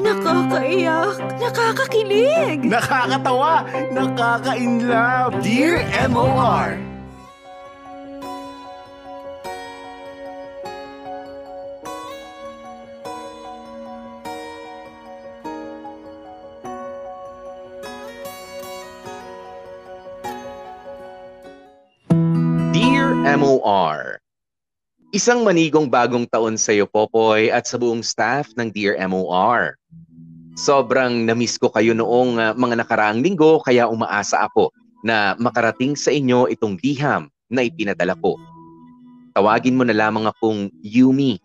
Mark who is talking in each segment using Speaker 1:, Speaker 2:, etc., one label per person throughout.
Speaker 1: Nakakaiyak, nakakakilig.
Speaker 2: Nakakatawa, nakaka-inlove. Dear MOR!
Speaker 3: Isang manigong bagong taon sa iyo, Popoy, at sa buong staff ng Dear MOR. Sobrang namiss ko kayo noong uh, mga nakaraang linggo kaya umaasa ako na makarating sa inyo itong liham na ipinadala ko. Tawagin mo na lamang akong Yumi.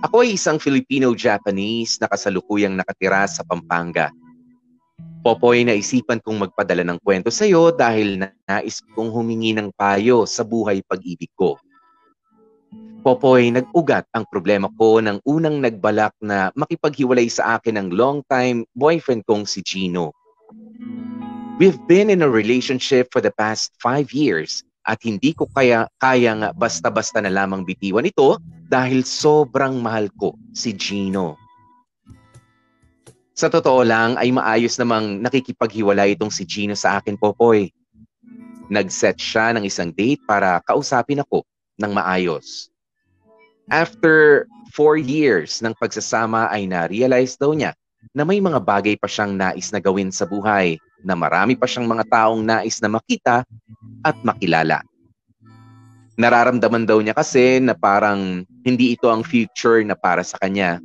Speaker 3: Ako ay isang Filipino-Japanese na kasalukuyang nakatira sa Pampanga. Popoy, naisipan kong magpadala ng kwento sa iyo dahil nais kong humingi ng payo sa buhay pag-ibig ko. Popoy, nag-ugat ang problema ko nang unang nagbalak na makipaghiwalay sa akin ng long-time boyfriend kong si Gino. We've been in a relationship for the past five years at hindi ko kaya kayang basta-basta na lamang bitiwan ito dahil sobrang mahal ko si Gino. Sa totoo lang ay maayos namang nakikipaghiwalay itong si Gino sa akin, Popoy. Nag-set siya ng isang date para kausapin ako ng maayos. After four years ng pagsasama ay na-realize daw niya na may mga bagay pa siyang nais na gawin sa buhay, na marami pa siyang mga taong nais na makita at makilala. Nararamdaman daw niya kasi na parang hindi ito ang future na para sa kanya.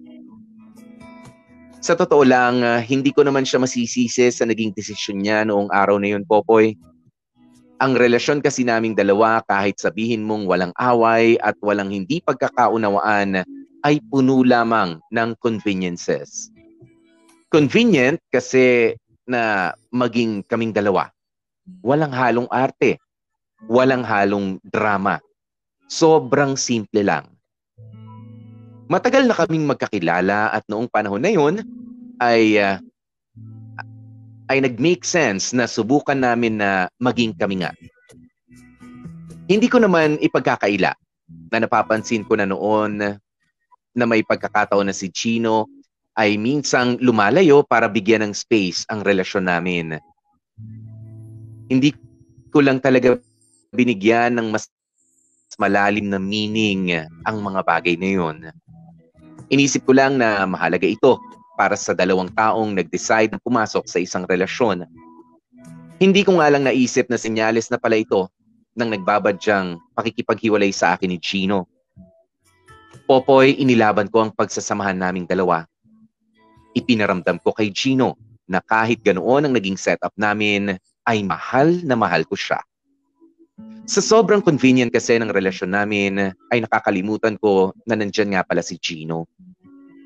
Speaker 3: Sa totoo lang, uh, hindi ko naman siya masisisi sa naging desisyon niya noong araw na yun, Popoy. Ang relasyon kasi naming dalawa kahit sabihin mong walang away at walang hindi pagkakaunawaan ay puno lamang ng conveniences. Convenient kasi na maging kaming dalawa. Walang halong arte. Walang halong drama. Sobrang simple lang. Matagal na kaming magkakilala at noong panahon na yun ay uh, ay nag-make sense na subukan namin na maging kami nga. Hindi ko naman ipagkakaila na napapansin ko na noon na may pagkakataon na si Chino ay minsang lumalayo para bigyan ng space ang relasyon namin. Hindi ko lang talaga binigyan ng mas malalim na meaning ang mga bagay na yun. Inisip ko lang na mahalaga ito para sa dalawang taong nag-decide na pumasok sa isang relasyon. Hindi ko nga lang naisip na senyales na pala ito nang nagbabadyang pakikipaghiwalay sa akin ni Chino. Popoy, inilaban ko ang pagsasamahan naming dalawa. Ipinaramdam ko kay Chino na kahit ganoon ang naging setup namin, ay mahal na mahal ko siya. Sa sobrang convenient kasi ng relasyon namin, ay nakakalimutan ko na nandyan nga pala si Chino.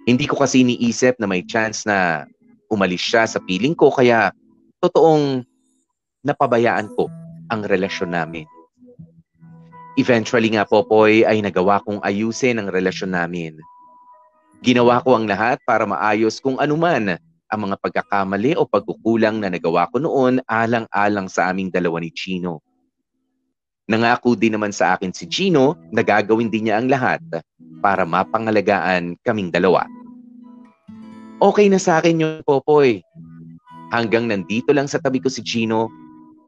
Speaker 3: Hindi ko kasi iniisip na may chance na umalis siya sa piling ko kaya totoong napabayaan ko ang relasyon namin. Eventually nga Popoy ay nagawa kong ayusin ang relasyon namin. Ginawa ko ang lahat para maayos kung anuman ang mga pagkakamali o pagkukulang na nagawa ko noon alang-alang sa aming dalawa ni Chino. Nangako din naman sa akin si Chino na gagawin din niya ang lahat para mapangalagaan kaming dalawa okay na sa akin yung Popoy. Hanggang nandito lang sa tabi ko si Chino,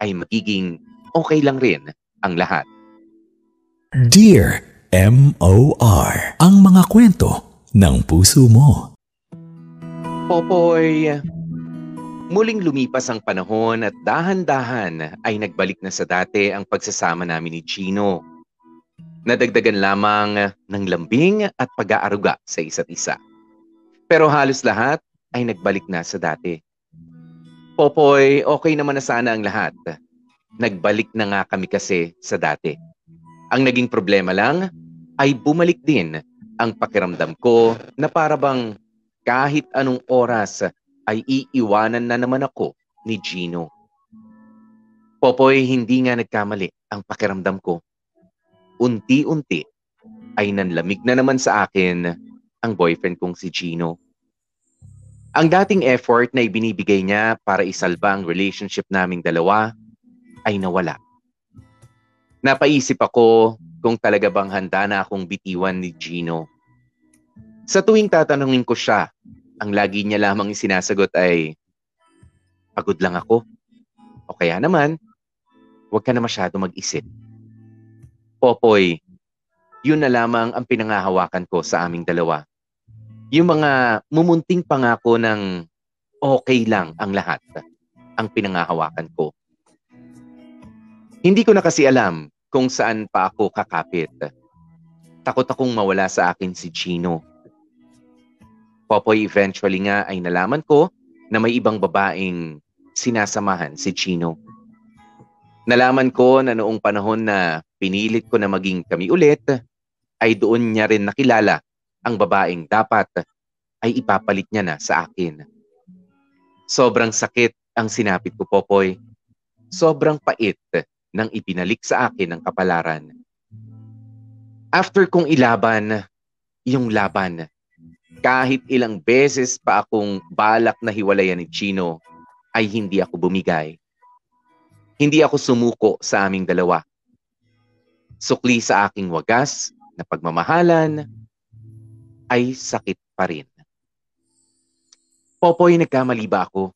Speaker 3: ay magiging okay lang rin ang lahat.
Speaker 4: Dear M.O.R. Ang mga kwento ng puso mo.
Speaker 3: Popoy, muling lumipas ang panahon at dahan-dahan ay nagbalik na sa dati ang pagsasama namin ni Chino. Nadagdagan lamang ng lambing at pag-aaruga sa isa't isa. Pero halos lahat ay nagbalik na sa dati. Popoy, okay naman na sana ang lahat. Nagbalik na nga kami kasi sa dati. Ang naging problema lang ay bumalik din ang pakiramdam ko na para bang kahit anong oras ay iiwanan na naman ako ni Gino. Popoy, hindi nga nagkamali ang pakiramdam ko. Unti-unti ay nanlamig na naman sa akin ang boyfriend kong si Gino. Ang dating effort na ibinibigay niya para isalba ang relationship naming dalawa ay nawala. Napaisip ako kung talaga bang handa na akong bitiwan ni Gino. Sa tuwing tatanungin ko siya ang lagi niya lamang sinasagot ay, pagod lang ako. O kaya naman, huwag ka na masyado mag-isip. Popoy, yun na lamang ang pinangahawakan ko sa aming dalawa. Yung mga mumunting pangako ng okay lang ang lahat ang pinangahawakan ko. Hindi ko na kasi alam kung saan pa ako kakapit. Takot akong mawala sa akin si Chino. Popoy eventually nga ay nalaman ko na may ibang babaeng sinasamahan si Chino. Nalaman ko na noong panahon na pinilit ko na maging kami ulit, ay doon niya rin nakilala ang babaeng dapat ay ipapalit niya na sa akin. Sobrang sakit ang sinapit ko, Popoy. Sobrang pait nang ipinalik sa akin ng kapalaran. After kong ilaban, yung laban, kahit ilang beses pa akong balak na hiwalayan ni Chino, ay hindi ako bumigay. Hindi ako sumuko sa aming dalawa. Sukli sa aking wagas na pagmamahalan, ay sakit pa rin. Popoy, nagkamali ba ako?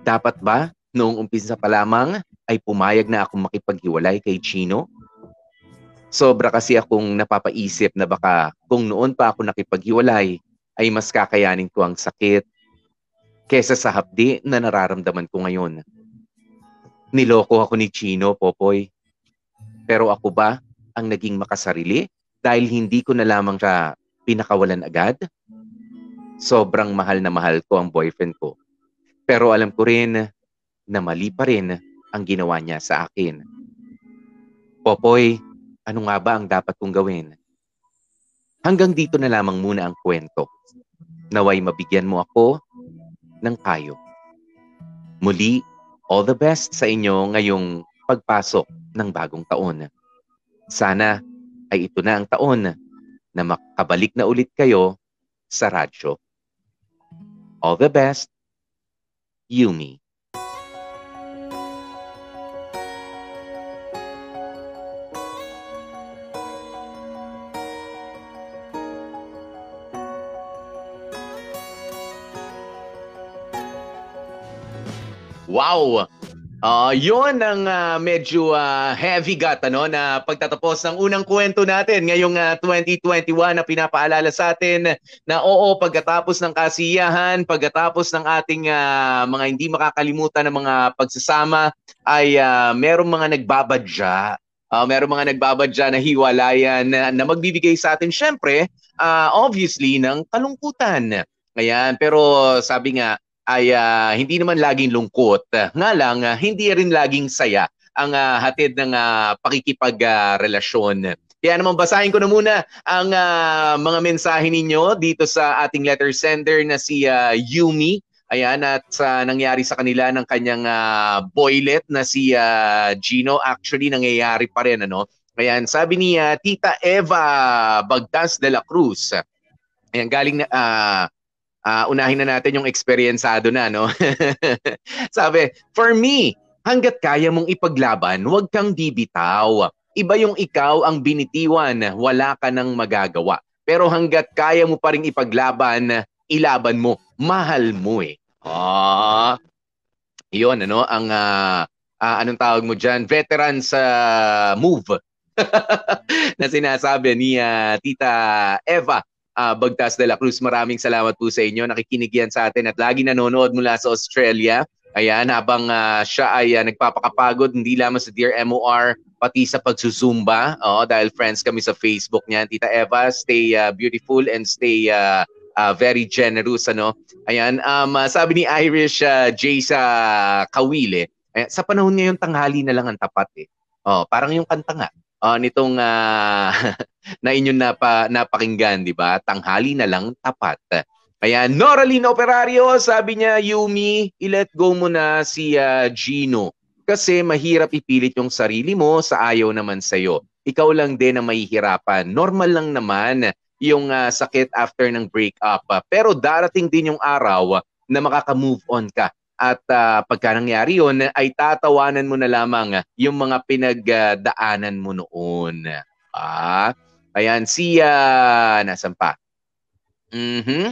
Speaker 3: Dapat ba, noong umpisa pa lamang, ay pumayag na akong makipaghiwalay kay Chino? Sobra kasi akong napapaisip na baka kung noon pa ako nakipaghiwalay, ay mas kakayanin ko ang sakit kesa sa hapdi na nararamdaman ko ngayon. Niloko ako ni Chino, Popoy. Pero ako ba ang naging makasarili dahil hindi ko na lamang siya pinakawalan agad? Sobrang mahal na mahal ko ang boyfriend ko. Pero alam ko rin na mali pa rin ang ginawa niya sa akin. Popoy, ano nga ba ang dapat kong gawin? Hanggang dito na lamang muna ang kwento. Naway mabigyan mo ako ng payo. Muli, all the best sa inyo ngayong pagpasok ng bagong taon. Sana ay ito na ang taon na makabalik na ulit kayo sa radyo. All the best, Yumi. Wow! Uh, yun ang uh, medyo uh, heavy gut ano, na pagtatapos ng unang kwento natin ngayong uh, 2021 na pinapaalala sa atin na oo, pagkatapos ng kasiyahan, pagkatapos ng ating uh, mga hindi makakalimutan ng mga pagsasama, ay uh, merong mga nagbabadya uh, merong mga nagbabadya na hiwalayan na, na magbibigay sa atin syempre uh, obviously ng kalungkutan. Ayan, pero sabi nga ay uh, hindi naman laging lungkot. Nga lang, uh, hindi rin laging saya ang uh, hatid ng uh, pakikipagrelasyon. Uh, Kaya naman basahin ko na muna ang uh, mga mensahe ninyo dito sa ating letter sender na si uh, Yumi. Ayan, at sa uh, nangyari sa kanila ng kanyang uh, boylet na si uh, Gino, actually nangyayari pa rin. Ano? Ayan, sabi ni Tita Eva Bagdas de la Cruz. Ayan, galing na, uh, uh, unahin na natin yung eksperyensado na, no? Sabi, for me, hanggat kaya mong ipaglaban, huwag kang bibitaw. Iba yung ikaw ang binitiwan, wala ka nang magagawa. Pero hanggat kaya mo pa rin ipaglaban, ilaban mo, mahal mo eh. Ah, yun, ano, ang, uh, uh, anong tawag mo dyan, veteran sa move na sinasabi ni uh, Tita Eva uh, Bagtas de la Cruz. Maraming salamat po sa inyo. Nakikinig yan sa atin at lagi nanonood mula sa Australia. Ayan, habang uh, siya ay uh, nagpapakapagod, hindi lamang sa Dear MOR, pati sa pagsusumba. Oo, dahil friends kami sa Facebook niyan. Tita Eva, stay uh, beautiful and stay uh, uh, very generous. Ano? Ayan, um, uh, sabi ni Irish uh, Jay sa Kawile, eh, sa panahon ngayon, tanghali na lang ang tapat eh. Oh, parang yung kanta nga uh, nitong uh, na inyong napa, napakinggan, di ba? Tanghali na lang tapat. Kaya Noraline Operario, sabi niya, Yumi, i-let go mo na si uh, Gino. Kasi mahirap ipilit yung sarili mo sa ayaw naman sa'yo. Ikaw lang din ang mahihirapan. Normal lang naman yung uh, sakit after ng breakup. Pero darating din yung araw na makaka-move on ka at uh, pagka nangyari yun, ay tatawanan mo na lamang yung mga pinagdaanan mo noon. Ah, ayan, si, uh, nasan pa? Mm-hmm.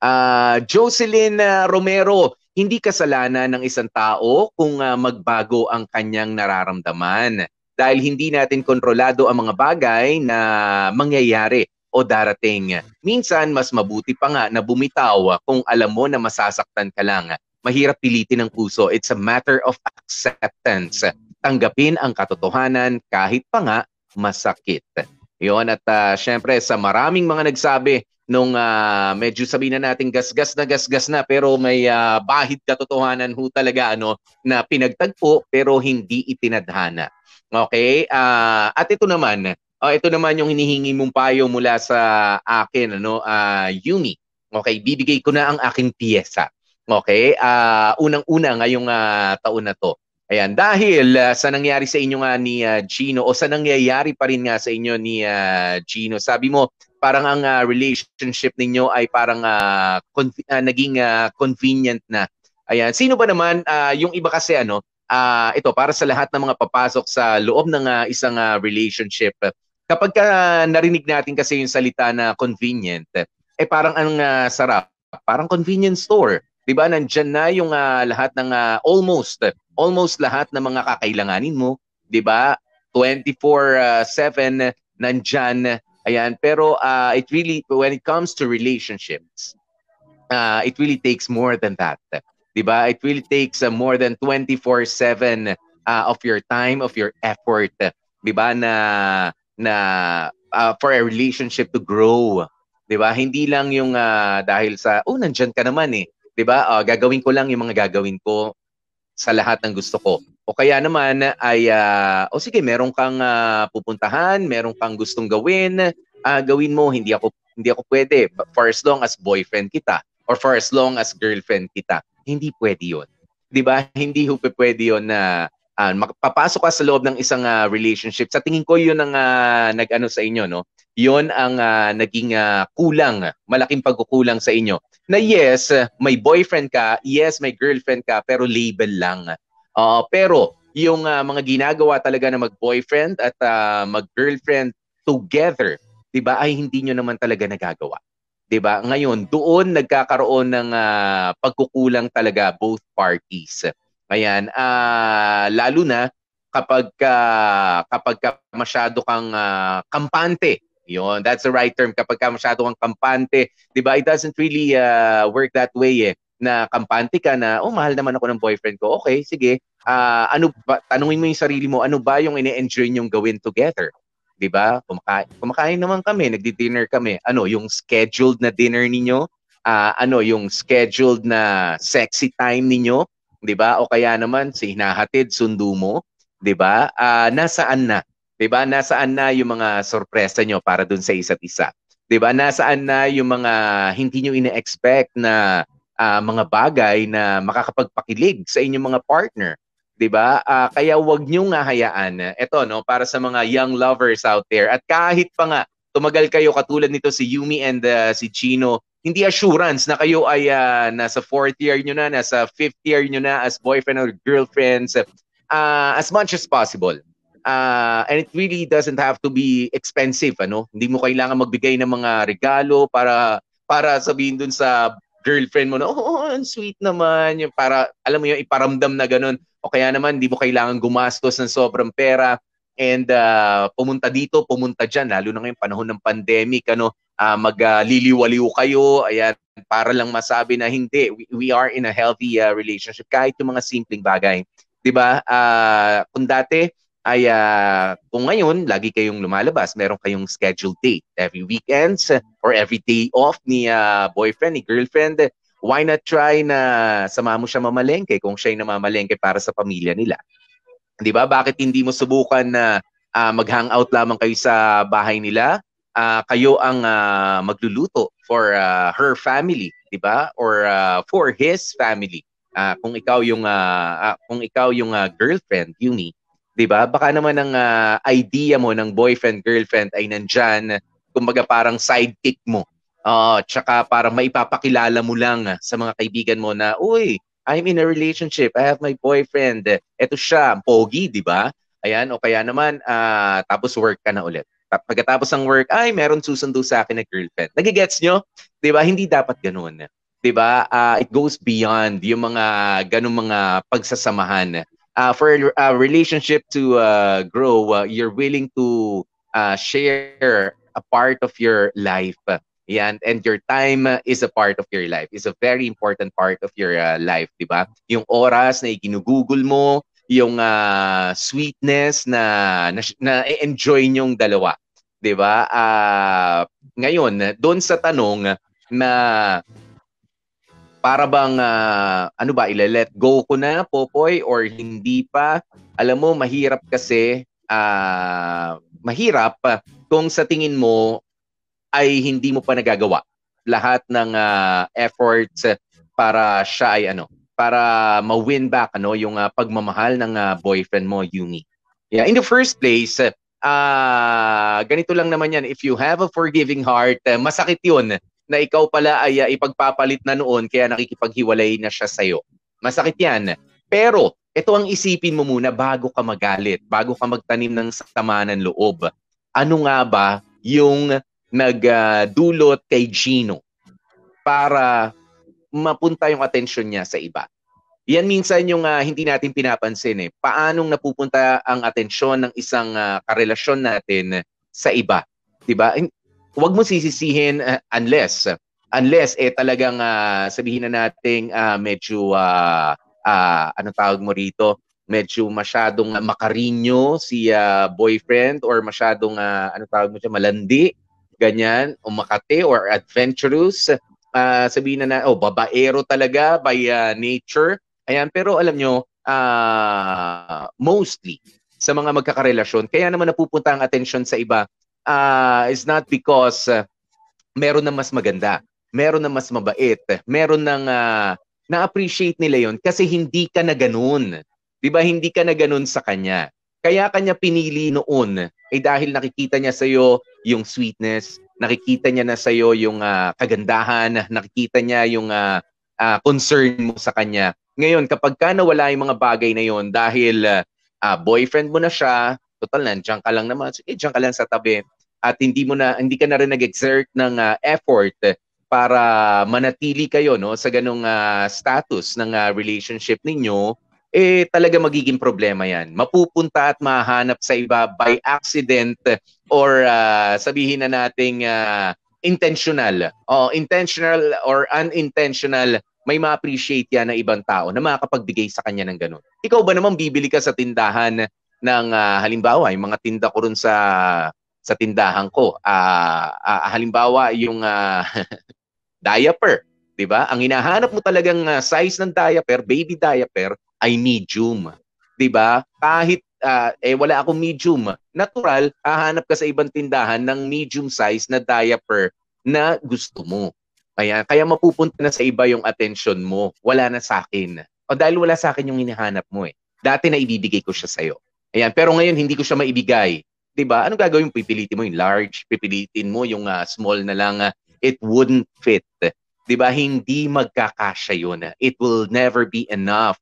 Speaker 3: Uh, Jocelyn uh, Romero, hindi kasalanan ng isang tao kung uh, magbago ang kanyang nararamdaman dahil hindi natin kontrolado ang mga bagay na mangyayari o darating. Minsan, mas mabuti pa nga na bumitaw kung alam mo na masasaktan ka lang. Mahirap pilitin ng puso. It's a matter of acceptance. Tanggapin ang katotohanan kahit pa nga masakit. Yon at uh, syempre sa maraming mga nagsabi nung uh, medyo sabihin na natin gasgas na gasgas na pero may uh, bahid katotohanan ho talaga ano na pinagtagpo pero hindi itinadhana. Okay? Uh, at ito naman, uh, ito naman yung hinihingi mong payo mula sa akin ano uh, Yumi. Okay, bibigay ko na ang aking piyesa. Okay? Uh, unang-una ngayong uh, taon na to. Ayan, dahil uh, sa nangyari sa inyo nga ni uh, Gino o sa nangyayari pa rin nga sa inyo ni uh, Gino, sabi mo parang ang uh, relationship ninyo ay parang uh, con- uh, naging uh, convenient na. Ayan, sino ba naman uh, yung iba kasi ano, uh, ito para sa lahat ng mga papasok sa loob ng uh, isang uh, relationship. Kapag uh, narinig natin kasi yung salita na convenient, eh parang ang uh, sarap, parang convenience store. 'Di ba? Nandiyan na yung uh, lahat ng uh, almost almost lahat ng mga kakailanganin mo, 'di ba? 24/7 uh, nandiyan. Ayan, pero uh, it really when it comes to relationships, uh, it really takes more than that. 'Di ba? It really takes uh, more than 24/7 uh, of your time, of your effort, 'di ba? Na na uh, for a relationship to grow. 'Di ba? Hindi lang yung uh, dahil sa oh nandiyan ka naman eh. 'Di ba? Uh, gagawin ko lang yung mga gagawin ko sa lahat ng gusto ko. O kaya naman ay uh, o sige, meron kang uh, pupuntahan, meron kang gustong gawin, uh, gawin mo, hindi ako hindi ako pwede for as long as boyfriend kita or for as long as girlfriend kita. Hindi pwede 'yon. 'Di ba? Hindi ho pwede 'yon na uh, makapasok ka sa loob ng isang uh, relationship. Sa tingin ko 'yun ang uh, nag-ano sa inyo, no? 'Yon ang uh, naging uh, kulang, malaking pagkukulang sa inyo na yes, may boyfriend ka, yes, may girlfriend ka, pero label lang. Uh, pero yung uh, mga ginagawa talaga na mag-boyfriend at uh, mag-girlfriend together, 'di ba? Ay hindi niyo naman talaga nagagawa. 'Di ba? Ngayon, doon nagkakaroon ng uh, pagkukulang talaga both parties. Ayan, uh, lalo na kapag uh, kapag ka masyado kang uh, kampante Yon, that's the right term kapag ka masyado kang kampante, 'di ba? It doesn't really uh, work that way eh na kampante ka na, oh, mahal naman ako ng boyfriend ko. Okay, sige. Uh, ano ba, tanungin mo yung sarili mo, ano ba yung ine-enjoy nyong gawin together? 'Di ba? Kumakain, kumakain naman kami, nagdi-dinner kami. Ano, yung scheduled na dinner ninyo? Uh, ano, yung scheduled na sexy time ninyo? 'Di ba? O kaya naman si hinahatid sundo mo, 'di ba? Uh, nasaan na? 'Di ba? Nasaan na yung mga sorpresa nyo para dun sa isa't isa? 'Di ba? Nasaan na yung mga hindi nyo ine-expect na uh, mga bagay na makakapagpakilig sa inyong mga partner? 'Di ba? Uh, kaya wag niyo nga hayaan. Ito no, para sa mga young lovers out there at kahit pa nga tumagal kayo katulad nito si Yumi and uh, si Chino, hindi assurance na kayo ay uh, nasa fourth year nyo na, nasa fifth year nyo na as boyfriend or girlfriends, uh, as much as possible uh, and it really doesn't have to be expensive ano? Hindi mo kailangan magbigay ng mga regalo para para sabihin dun sa girlfriend mo na oh ang sweet naman. Yung para alam mo yung iparamdam na ganun. O kaya naman hindi mo kailangan gumastos ng sobrang pera. And uh, pumunta dito pumunta diyan lalo na ngayong panahon ng pandemic ano? Uh, magliliwaliw uh, kayo. Ayan para lang masabi na hindi. We, we are in a healthy uh, relationship. Kahit yung mga simpleng bagay. 'di ba? Uh, kung dati ay uh, kung ngayon lagi kayong lumalabas, meron kayong scheduled date every weekends or every day off ni uh, boyfriend, ni girlfriend, why not try na sama mo siya mamalengke kung siya ay namamalengke para sa pamilya nila? 'Di ba? Bakit hindi mo subukan na uh, mag-hangout lamang kayo sa bahay nila? Uh, kayo ang uh, magluluto for uh, her family, 'di ba? Or uh, for his family. Uh, kung ikaw yung uh, uh, kung ikaw yung uh, girlfriend, Yumi, 'di ba? Baka naman ang uh, idea mo ng boyfriend girlfriend ay nandiyan, kumbaga parang sidekick mo. Uh, tsaka parang maipapakilala mo lang sa mga kaibigan mo na, uy, I'm in a relationship, I have my boyfriend, eto siya, pogi, di ba? Ayan, o kaya naman, uh, tapos work ka na ulit. Ta- Pagkatapos ng work, ay, meron susundo sa akin na girlfriend. Nagigets nyo? 'Di ba? Hindi dapat ganun. 'Di ba? Ah, it goes beyond yung mga ganung mga pagsasamahan. Ah, for a relationship to uh, grow, uh, you're willing to uh, share a part of your life. Yan, and your time is a part of your life. Is a very important part of your uh, life, 'di ba? Yung oras na iginugugol mo, yung uh, sweetness na na, na enjoy nyong dalawa, 'di ba? Uh, ngayon, doon sa tanong na para bang uh, ano ba ile-let go ko na Popoy or hindi pa? Alam mo, mahirap kasi uh, mahirap kung sa tingin mo ay hindi mo pa nagagawa lahat ng uh, efforts para siya ay ano para ma-win back ano yung uh, pagmamahal ng uh, boyfriend mo Yumi. Yeah, in the first place, uh, ganito lang naman yan. If you have a forgiving heart, uh, masakit 'yun na ikaw pala ay uh, ipagpapalit na noon kaya nakikipaghiwalay na siya sa iyo. Masakit 'yan. Pero ito ang isipin mo muna bago ka magalit, bago ka magtanim ng sama ng loob. Ano nga ba yung nagdulot uh, kay Gino para mapunta yung attention niya sa iba. Yan minsan yung uh, hindi natin pinapansin eh. Paanong napupunta ang atensyon ng isang uh, karelasyon natin sa iba? 'Di ba? Huwag mo sisisihin uh, unless unless eh talagang uh, sabihin na nating uh, medyo uh, uh, ano tawag mo rito? Medyo masyadong makarinyo si uh, boyfriend or masyadong uh, ano tawag mo siya malandi ganyan, o makate or adventurous, uh, sabihin na na, oh, babaero talaga by uh, nature. Ayan, pero alam nyo, uh, mostly sa mga magkakarelasyon, kaya naman napupunta ang attention sa iba uh, is not because uh, meron na mas maganda, meron na mas mabait, meron nang uh, na-appreciate nila yon kasi hindi ka na ganun. 'Di ba? Hindi ka na ganun sa kanya. Kaya kanya pinili noon eh dahil nakikita niya sa iyo yung sweetness, nakikita niya na sa iyo yung uh, kagandahan, nakikita niya yung uh, uh, concern mo sa kanya. Ngayon, kapag ka nawala yung mga bagay na yon dahil uh, boyfriend mo na siya, total nandiyan ka lang naman, sige, diyan ka lang sa tabi at hindi mo na hindi ka na rin nag-exert ng uh, effort para manatili kayo no sa ganung uh, status ng uh, relationship ninyo eh talaga magiging problema yan. Mapupunta at mahanap sa iba by accident or uh, sabihin na nating uh, intentional. O intentional or unintentional, may ma-appreciate yan na ibang tao na makakapagbigay sa kanya ng ganun. Ikaw ba naman bibili ka sa tindahan ng uh, halimbawa, yung mga tinda ko rin sa sa tindahan ko. Uh, uh, halimbawa, yung uh, diaper, 'di ba? Ang hinahanap mo talagang uh, size ng diaper, baby diaper, ay medium. 'Di ba? Kahit uh, eh wala akong medium, natural hahanap ka sa ibang tindahan ng medium size na diaper na gusto mo. Kaya kaya mapupunta na sa iba yung attention mo. Wala na sa akin. O dahil wala sa akin yung hinahanap mo eh. Dati na ibibigay ko siya sa iyo. Ayan, pero ngayon hindi ko siya maibigay. 'Di ba? Ano gagawin? Pipilitin mo yung large, pipilitin mo yung uh, small na lang. Uh, it wouldn't fit. 'Di ba? Hindi magkakasya 'yun. It will never be enough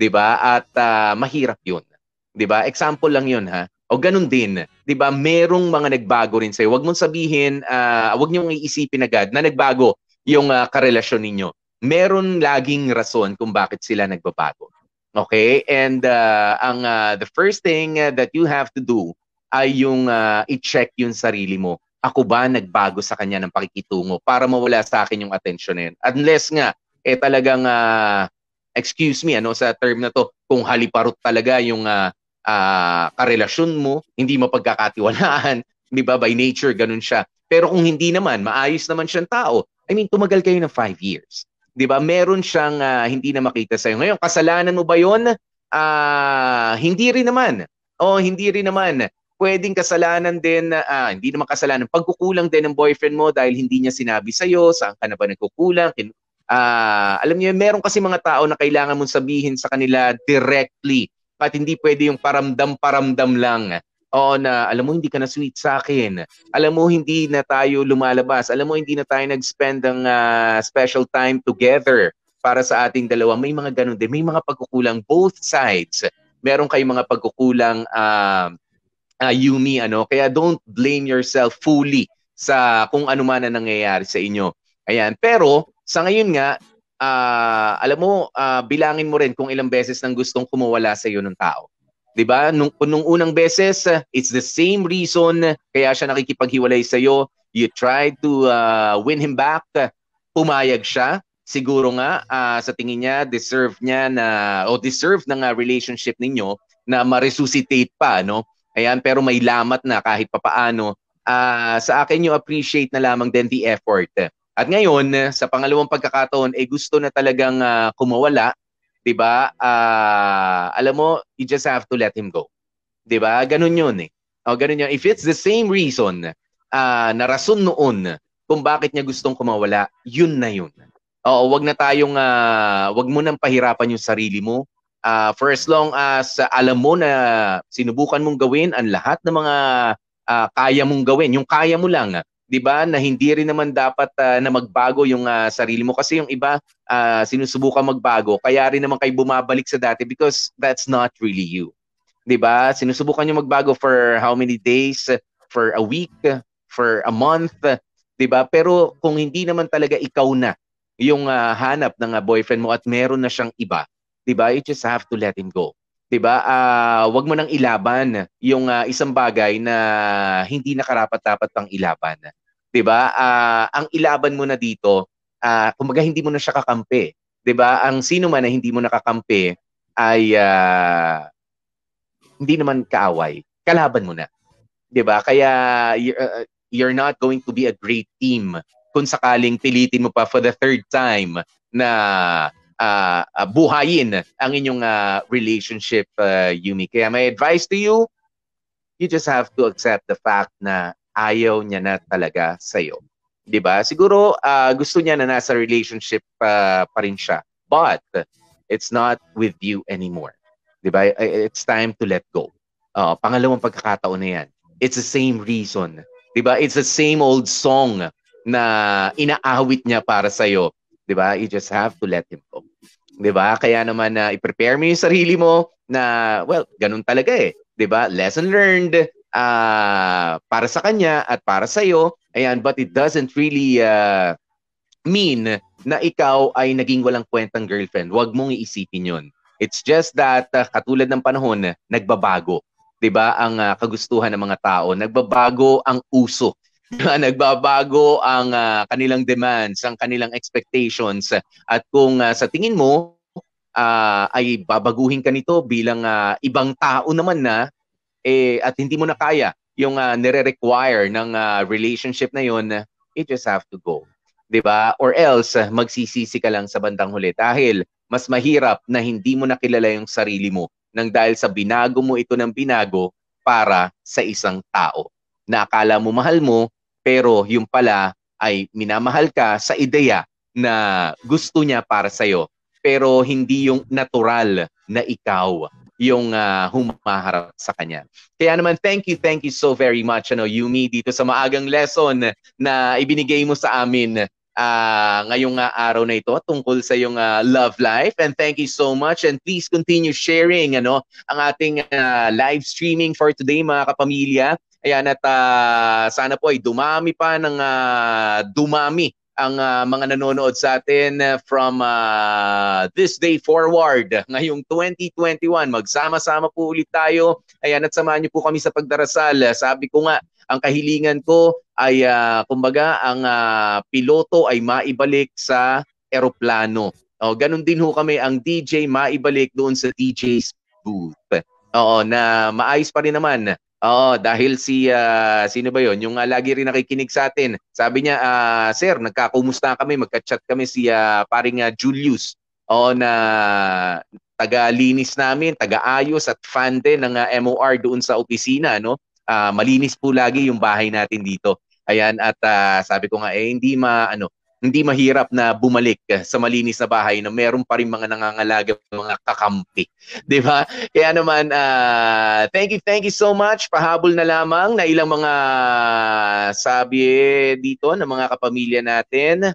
Speaker 3: 'di ba? At uh, mahirap 'yun. 'Di ba? Example lang 'yun ha. O ganun din, 'di ba? Merong mga nagbago rin sa'yo. Huwag mong sabihin, uh, huwag niyo iisipin agad na nagbago yung uh, karelasyon ninyo. Meron laging rason kung bakit sila nagbabago. Okay? And uh, ang uh, the first thing uh, that you have to do ay yung uh, i-check yung sarili mo. Ako ba nagbago sa kanya ng pakikitungo para mawala sa akin yung attention na yun? Unless nga, eh talagang uh, excuse me, ano sa term na to, kung haliparot talaga yung uh, uh, karelasyon mo, hindi mapagkakatiwalaan, di ba? By nature, ganun siya. Pero kung hindi naman, maayos naman siyang tao. I mean, tumagal kayo ng five years. Di ba? Meron siyang uh, hindi na makita sa'yo. Ngayon, kasalanan mo ba yon? Uh, hindi rin naman. O, oh, hindi rin naman. Pwedeng kasalanan din, uh, hindi naman kasalanan, pagkukulang din ng boyfriend mo dahil hindi niya sinabi sa'yo, saan ka na ba nagkukulang, kin- uh, alam niyo, meron kasi mga tao na kailangan mong sabihin sa kanila directly at hindi pwede yung paramdam-paramdam lang. Oo na, alam mo, hindi ka na sweet sa akin. Alam mo, hindi na tayo lumalabas. Alam mo, hindi na tayo nag-spend ng uh, special time together para sa ating dalawa. May mga ganun din. May mga pagkukulang both sides. Meron kayong mga pagkukulang uh, uh, Yumi ano. Kaya don't blame yourself fully sa kung ano man ang nangyayari sa inyo. Ayan. Pero sa ngayon nga, uh, alam mo, uh, bilangin mo rin kung ilang beses nang gustong kumawala sa iyo ng tao. 'Di ba? Nung, nung unang beses, it's the same reason kaya siya nakikipaghiwalay sa iyo. You tried to uh, win him back. Pumayag siya. Siguro nga uh, sa tingin niya deserve niya na o deserve ng relationship ninyo na ma-resuscitate pa, no? Ayan, pero may lamat na kahit papaano. Uh, sa akin yung appreciate na lamang din the effort. At ngayon, sa pangalawang pagkakataon, eh gusto na talagang uh, kumawala 'di ba? Uh, alam mo, you just have to let him go. 'Di ba? Ganun 'yun eh. O ganun 'yun. If it's the same reason uh, na rason noon kung bakit niya gustong kumawala, yun na yun. Oo, wag na tayong uh, wag mo nang pahirapan yung sarili mo. Uh, for as long as uh, alam mo na sinubukan mong gawin ang lahat ng mga uh, kaya mong gawin, yung kaya mo lang, 'di ba? Na hindi rin naman dapat uh, na magbago yung uh, sarili mo kasi yung iba uh, sinusubukan magbago, kaya rin naman kayo bumabalik sa dati because that's not really you. 'Di ba? Sinusubukan niyo magbago for how many days? For a week, for a month, 'di ba? Pero kung hindi naman talaga ikaw na yung uh, hanap ng uh, boyfriend mo at meron na siyang iba, 'di ba? You just have to let him go. 'di ba? Uh, wag mo nang ilaban yung uh, isang bagay na hindi nakarapat-dapat pang ilaban. 'di ba? Uh, ang ilaban mo na dito, uh, kumbaga hindi mo na siya kakampi, 'di ba? Ang sino man na hindi mo nakakampi ay uh, hindi naman kaaway, kalaban mo na. 'Di ba? Kaya you're, uh, you're not going to be a great team kung sakaling pilitin mo pa for the third time na uh, uh, buhayin ang inyong uh, relationship, uh, Yumi. Kaya my advice to you, you just have to accept the fact na ayaw niya na talaga sa iyo. 'Di ba? Siguro uh, gusto niya na nasa relationship uh, pa rin siya. But it's not with you anymore. ba? It's time to let go. Uh, pangalawang pagkakataon na 'yan. It's the same reason. ba? It's the same old song na inaawit niya para sa iyo. 'Di ba? You just have to let him go. 'Di ba? Kaya naman na uh, i-prepare mo 'yung sarili mo na well, ganun talaga eh. 'Di ba? Lesson learned uh, para sa kanya at para sa iyo. Ayan, but it doesn't really uh, mean na ikaw ay naging walang kwentang girlfriend. Huwag mong iisipin 'yon. It's just that uh, katulad ng panahon, nagbabago. 'Di ba? Ang uh, kagustuhan ng mga tao, nagbabago ang uso. Nagbabago ang uh, kanilang demands, ang kanilang expectations. At kung uh, sa tingin mo uh, ay babaguhin ka nito bilang uh, ibang tao naman na, eh, at hindi mo na kaya yung uh, nire-require ng uh, relationship na yun, you just have to go. 'Di ba? Or else magsisisi ka lang sa bandang huli dahil mas mahirap na hindi mo nakilala yung sarili mo nang dahil sa binago mo ito ng binago para sa isang tao. Na akala mo mahal mo, pero yung pala ay minamahal ka sa ideya na gusto niya para sa iyo, pero hindi yung natural na ikaw yung uh, humaharap sa kanya. Kaya naman, thank you, thank you so very much, ano, Yumi, dito sa maagang lesson na ibinigay mo sa amin uh, ngayong uh, araw na ito tungkol sa yung uh, love life. And thank you so much. And please continue sharing ano, ang ating uh, live streaming for today, mga kapamilya. Ayan, at uh, sana po ay dumami pa ng uh, dumami ang uh, mga nanonood sa atin from uh, this day forward. Ngayong 2021, magsama-sama po ulit tayo. Ayan, at samahan niyo po kami sa pagdarasal. Sabi ko nga, ang kahilingan ko ay uh, kumbaga ang uh, piloto ay maibalik sa eroplano. O, ganun din ho kami ang DJ maibalik doon sa DJ's booth. Oo, na maayos pa rin naman Oo, dahil si uh, sino ba 'yon? Yung uh, lagi rin nakikinig sa atin. Sabi niya, uh, "Sir, nagkakumusta kami, magka-chat kami si uh, paring uh, Julius." Oo na taga-linis namin, taga-ayos at fan din ng uh, MOR doon sa opisina, no? Uh, malinis po lagi yung bahay natin dito. Ayan at uh, sabi ko nga eh hindi ma ano, hindi mahirap na bumalik sa malinis na bahay na meron pa rin mga nangangalaga, mga kakampi. Di ba? Kaya naman, uh, thank you, thank you so much. Pahabol na lamang na ilang mga sabi dito ng mga kapamilya natin.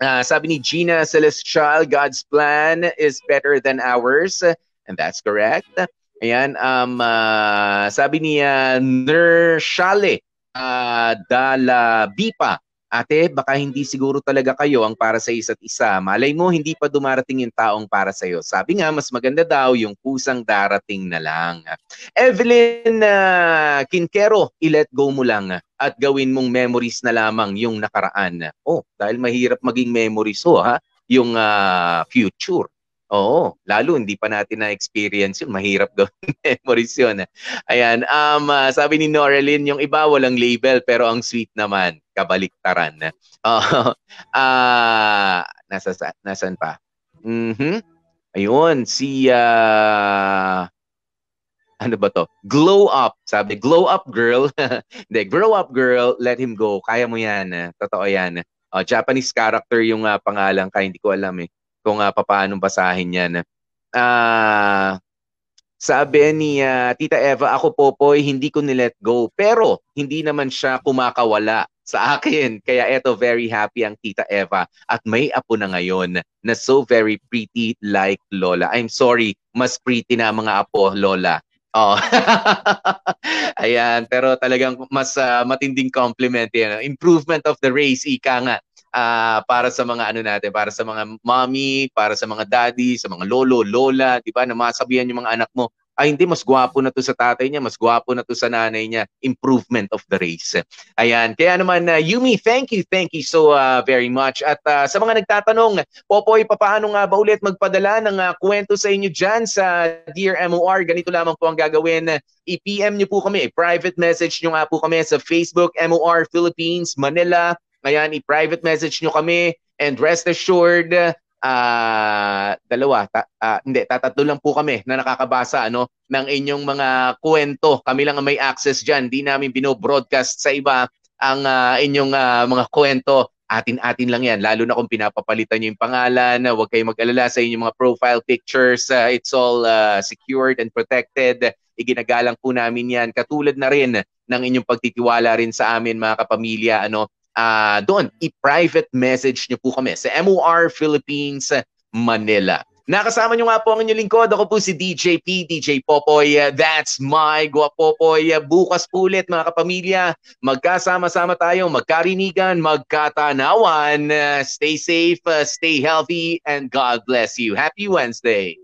Speaker 3: Uh, sabi ni Gina Celestial, God's plan is better than ours. And that's correct. Ayan, um, uh, sabi ni uh, Nershale uh, Dala Bipa, Ate, baka hindi siguro talaga kayo ang para sa isa't isa. Malay mo, hindi pa dumarating yung taong para sa iyo. Sabi nga, mas maganda daw yung pusang darating na lang. Evelyn uh, Kinkero, i-let go mo lang at gawin mong memories na lamang yung nakaraan. Oh, dahil mahirap maging memories ho, ha? Yung uh, future. Oo, lalo hindi pa natin na-experience yun. Mahirap gawin memories yun. Ayan, um, uh, sabi ni Norelyn, yung iba walang label pero ang sweet naman, kabaliktaran. Uh, uh, nasa, nasan pa? Mm-hmm. Ayun, si... Uh, ano ba to? Glow up. Sabi, glow up girl. Hindi, grow up girl, let him go. Kaya mo yan. Totoo yan. Uh, Japanese character yung uh, pangalan ka, hindi ko alam eh kung uh, paano basahin yan. Ah, uh, sabi ni uh, Tita Eva, ako Popoy, hindi ko ni-let go. Pero hindi naman siya kumakawala sa akin. Kaya eto, very happy ang Tita Eva. At may apo na ngayon na so very pretty like Lola. I'm sorry, mas pretty na mga apo, Lola. Oh. Ayan, pero talagang mas uh, matinding compliment yan. Improvement of the race, ika nga uh, para sa mga ano natin, para sa mga mommy, para sa mga daddy, sa mga lolo, lola, 'di ba? Na masabihan yung mga anak mo, ay hindi mas gwapo na to sa tatay niya, mas gwapo na to sa nanay niya. Improvement of the race. Ayan. Kaya naman uh, Yumi, thank you, thank you so uh, very much. At uh, sa mga nagtatanong, Popoy, paano nga ba ulit magpadala ng uh, kwento sa inyo diyan sa Dear MOR? Ganito lamang po ang gagawin. I-PM niyo po kami, private message niyo nga po kami sa Facebook MOR Philippines Manila Ayan, i-private message nyo kami and rest assured, uh, dalawa, ta, uh, hindi, tatatlo lang po kami na nakakabasa ano, ng inyong mga kwento. Kami lang ang may access dyan. Di namin bino-broadcast sa iba ang uh, inyong uh, mga kwento. Atin-atin lang yan, lalo na kung pinapapalitan nyo yung pangalan, huwag kayong mag-alala sa inyong mga profile pictures. Uh, it's all uh, secured and protected. Iginagalang po namin yan. Katulad na rin ng inyong pagtitiwala rin sa amin mga kapamilya. Ano, uh, doon, i-private message nyo po kami sa MOR Philippines Manila. Nakasama nyo nga po ang inyong lingkod. Ako po si DJ P, DJ Popoy. That's my Guapopoy. Bukas po ulit mga kapamilya. Magkasama-sama tayo, magkarinigan, magkatanawan. Stay safe, stay healthy, and God bless you. Happy Wednesday.